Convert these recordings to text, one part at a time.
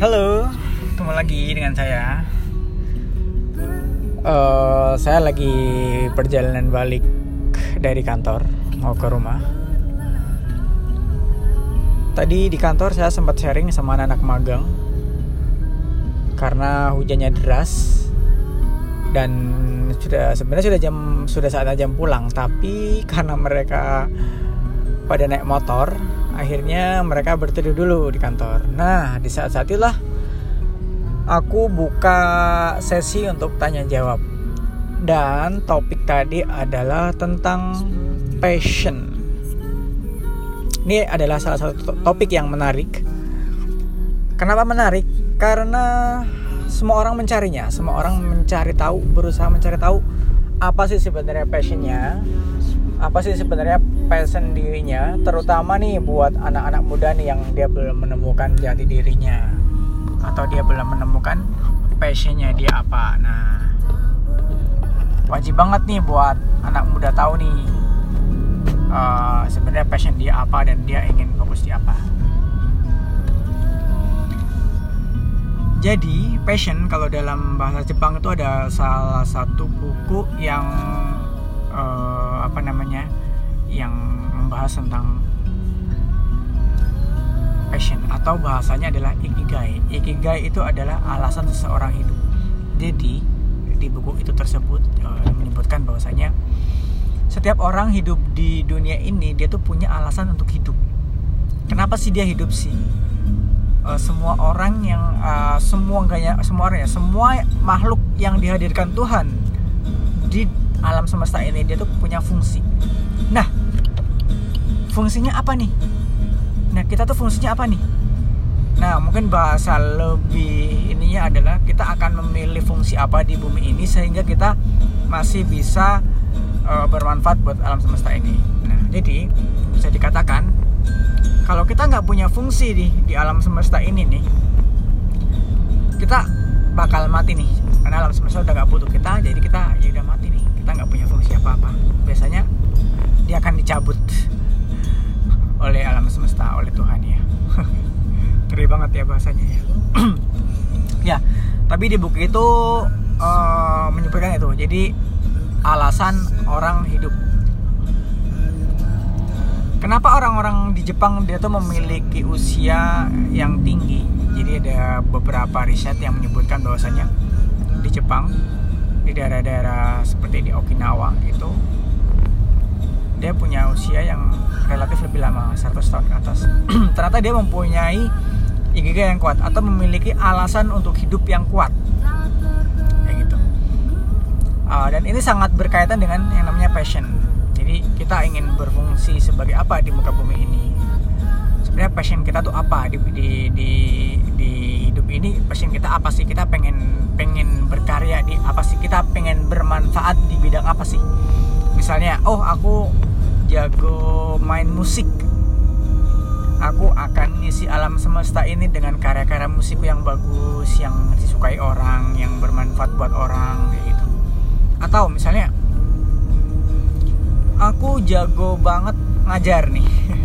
Halo, ketemu lagi dengan saya. Uh, saya lagi perjalanan balik dari kantor mau ke rumah. Tadi di kantor saya sempat sharing sama anak-anak magang karena hujannya deras dan sudah sebenarnya sudah jam sudah saatnya jam pulang tapi karena mereka pada naik motor akhirnya mereka berteduh dulu di kantor. Nah di saat-saat itulah aku buka sesi untuk tanya jawab. Dan topik tadi adalah tentang passion. Ini adalah salah satu topik yang menarik. Kenapa menarik? Karena semua orang mencarinya. Semua orang mencari tahu berusaha mencari tahu apa sih sebenarnya passionnya apa sih sebenarnya passion dirinya? Terutama nih buat anak-anak muda nih yang dia belum menemukan jati dirinya. Atau dia belum menemukan passionnya dia apa. Nah wajib banget nih buat anak muda tahu nih uh, sebenarnya passion dia apa dan dia ingin fokus di apa. Jadi passion kalau dalam bahasa Jepang itu ada salah satu buku yang uh, apa namanya yang membahas tentang passion atau bahasanya adalah ikigai. Ikigai itu adalah alasan seseorang hidup. Jadi di buku itu tersebut uh, menyebutkan bahwasanya setiap orang hidup di dunia ini dia tuh punya alasan untuk hidup. Kenapa sih dia hidup sih? Uh, semua orang yang uh, semua enggaknya semua ya semua makhluk yang dihadirkan Tuhan di alam semesta ini dia tuh punya fungsi. Nah fungsinya apa nih? Nah kita tuh fungsinya apa nih? Nah mungkin bahasa lebih ininya adalah kita akan memilih fungsi apa di bumi ini sehingga kita masih bisa uh, bermanfaat buat alam semesta ini. Nah jadi bisa dikatakan kalau kita nggak punya fungsi di di alam semesta ini nih kita bakal mati nih. Karena alam semesta udah nggak butuh kita jadi kita ya udah mati nih kita nggak punya fungsi apa-apa. Biasanya dia akan dicabut oleh alam semesta oleh Tuhan ya. Ngeri banget ya bahasanya ya. Ya tapi di buku itu uh, menyebutkan itu. Jadi alasan orang hidup. Kenapa orang-orang di Jepang dia tuh memiliki usia yang tinggi? Jadi ada beberapa riset yang menyebutkan bahwasanya di Jepang di daerah-daerah seperti di Okinawa itu dia punya usia yang relatif lebih lama 100 tahun ke atas. Ternyata dia mempunyai ikigai yang kuat atau memiliki alasan untuk hidup yang kuat. Kayak gitu. Uh, dan ini sangat berkaitan dengan yang namanya passion. Jadi kita ingin berfungsi sebagai apa di muka bumi ini? Sebenarnya passion kita tuh apa? Di di di, di ini passion kita apa sih? Kita pengen pengen berkarya di apa sih? Kita pengen bermanfaat di bidang apa sih? Misalnya oh aku jago main musik. Aku akan ngisi alam semesta ini dengan karya-karya musikku yang bagus yang disukai orang yang bermanfaat buat orang kayak gitu. Atau misalnya aku jago banget ngajar nih.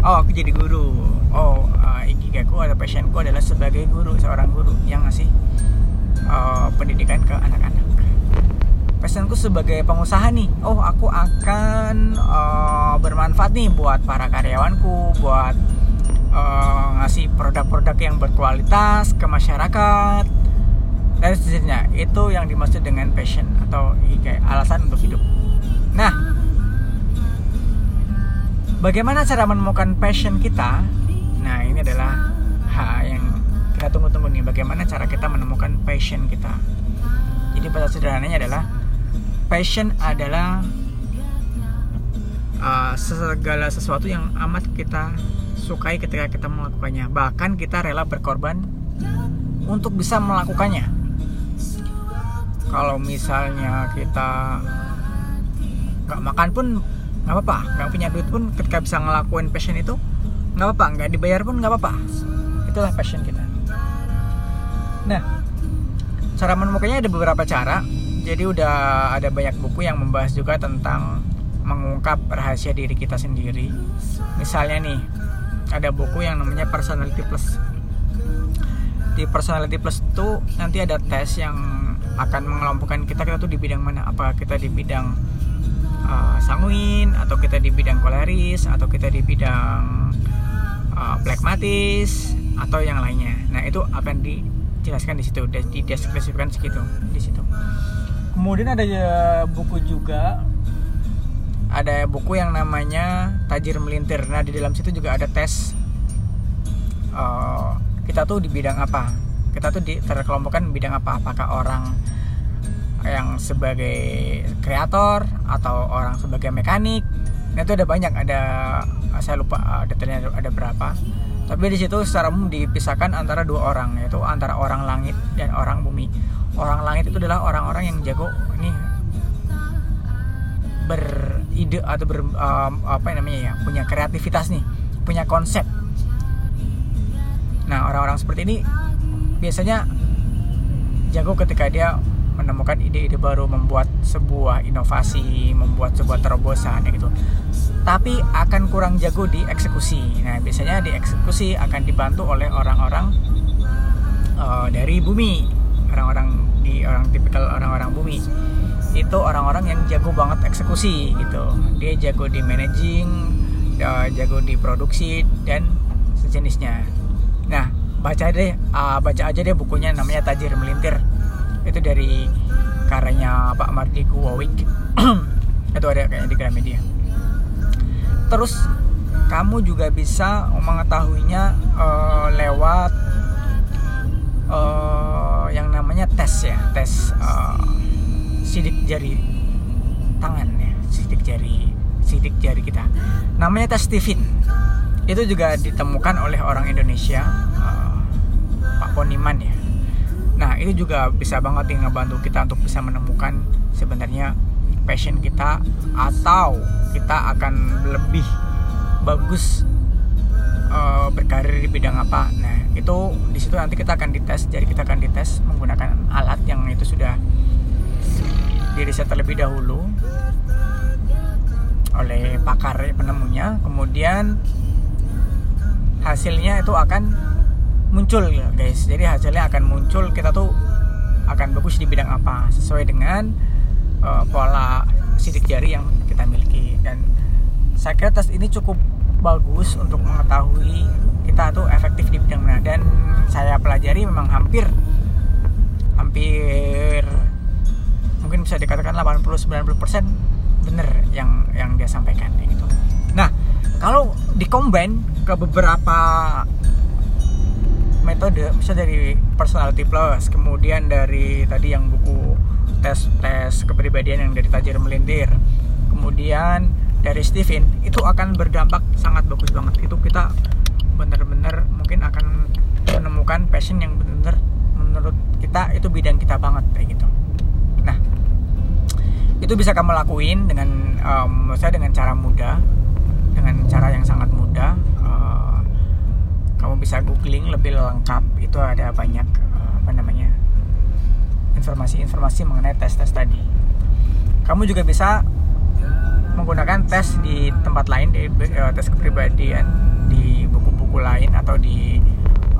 Oh aku jadi guru. Oh uh, ikigaku atau passionku adalah sebagai guru seorang guru yang ngasih uh, pendidikan ke anak-anak. Passionku sebagai pengusaha nih. Oh aku akan uh, bermanfaat nih buat para karyawanku buat uh, ngasih produk-produk yang berkualitas ke masyarakat. Dan seterusnya itu yang dimaksud dengan passion atau kayak alasan untuk hidup. Nah bagaimana cara menemukan passion kita ini adalah hal yang kita tunggu-tunggu nih bagaimana cara kita menemukan passion kita. Jadi bahasa sederhananya adalah passion adalah uh, segala sesuatu yang amat kita sukai ketika kita melakukannya. Bahkan kita rela berkorban untuk bisa melakukannya. Kalau misalnya kita nggak makan pun nggak apa-apa nggak punya duit pun ketika bisa ngelakuin passion itu nggak apa-apa nggak dibayar pun nggak apa-apa. Itulah passion kita. Nah cara menemukannya ada beberapa cara. Jadi udah ada banyak buku yang membahas juga tentang mengungkap rahasia diri kita sendiri. Misalnya nih ada buku yang namanya personality plus. Di personality plus itu nanti ada tes yang akan mengelompokkan kita kita tuh di bidang mana? Apa kita di bidang uh, sanguin atau kita di bidang koleris atau kita di bidang uh, plekmatis atau yang lainnya nah itu akan dijelaskan di situ dideskripsikan segitu di situ kemudian ada buku juga ada buku yang namanya Tajir Melintir. Nah di dalam situ juga ada tes uh, kita tuh di bidang apa. Kita tuh di, terkelompokkan bidang apa. Apakah orang yang sebagai kreator atau orang sebagai mekanik. Nah itu ada banyak. Ada saya lupa uh, detailnya ada berapa. Tapi di situ secara umum dipisahkan antara dua orang yaitu antara orang langit dan orang bumi. Orang langit itu adalah orang-orang yang jago ini beride atau ber um, apa namanya ya punya kreativitas nih punya konsep nah orang-orang seperti ini biasanya jago ketika dia menemukan ide-ide baru membuat sebuah inovasi membuat sebuah terobosan gitu. Tapi akan kurang jago di eksekusi. Nah biasanya di eksekusi akan dibantu oleh orang-orang uh, dari bumi. Orang-orang di orang tipikal orang-orang bumi. Itu orang-orang yang jago banget eksekusi gitu. Dia jago di managing jago di produksi dan sejenisnya. Nah baca deh uh, baca aja deh bukunya namanya Tajir Melintir itu dari karyanya Pak Mardi Kuwawik itu ada kayaknya di Gramedia terus kamu juga bisa mengetahuinya uh, lewat uh, yang namanya tes ya tes uh, sidik jari tangan ya sidik jari sidik jari kita. Namanya tes Stephen itu juga ditemukan oleh orang Indonesia uh, Pak Poniman ya nah itu juga bisa banget nih ngebantu kita untuk bisa menemukan sebenarnya passion kita atau kita akan lebih bagus uh, berkarir di bidang apa. Nah, itu di situ nanti kita akan dites. Jadi kita akan dites menggunakan alat yang itu sudah diriset terlebih dahulu oleh pakar penemunya kemudian hasilnya itu akan muncul ya guys. Jadi hasilnya akan muncul kita tuh akan bagus di bidang apa? Sesuai dengan uh, pola sidik jari yang kita miliki. Dan saya kira tes ini cukup bagus untuk mengetahui kita tuh efektif di bidang mana. Dan saya pelajari memang hampir hampir mungkin bisa dikatakan 80-90% bener yang yang dia sampaikan gitu. Nah, kalau dikombin ke beberapa metode, misalnya dari personality plus, kemudian dari tadi yang buku tes tes kepribadian yang dari Tajir Melintir, kemudian dari Steven itu akan berdampak sangat bagus banget. Itu kita bener-bener mungkin akan menemukan passion yang bener-bener menurut kita itu bidang kita banget kayak gitu itu bisa kamu lakuin dengan um, saya dengan cara mudah dengan cara yang sangat mudah uh, kamu bisa googling lebih lengkap itu ada banyak uh, apa namanya informasi-informasi mengenai tes-tes tadi. Kamu juga bisa menggunakan tes di tempat lain di uh, tes kepribadian di buku-buku lain atau di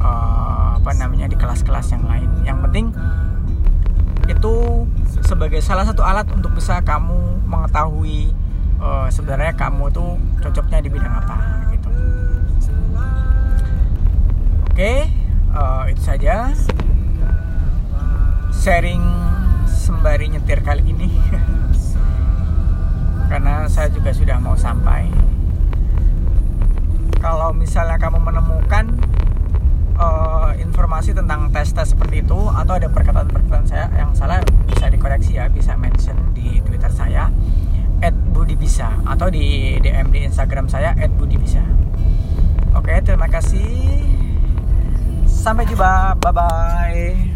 uh, apa namanya di kelas-kelas yang lain. Yang penting itu sebagai salah satu alat untuk bisa kamu mengetahui sebenarnya kamu tuh cocoknya di bidang apa sharing sembari nyetir kali ini karena saya juga sudah mau sampai. Kalau misalnya kamu menemukan uh, informasi tentang tes-tes seperti itu atau ada perkataan-perkataan saya yang salah bisa dikoreksi ya bisa mention di Twitter saya @budibisa atau di DM di Instagram saya @budibisa. Oke, terima kasih. Sampai jumpa. Bye bye.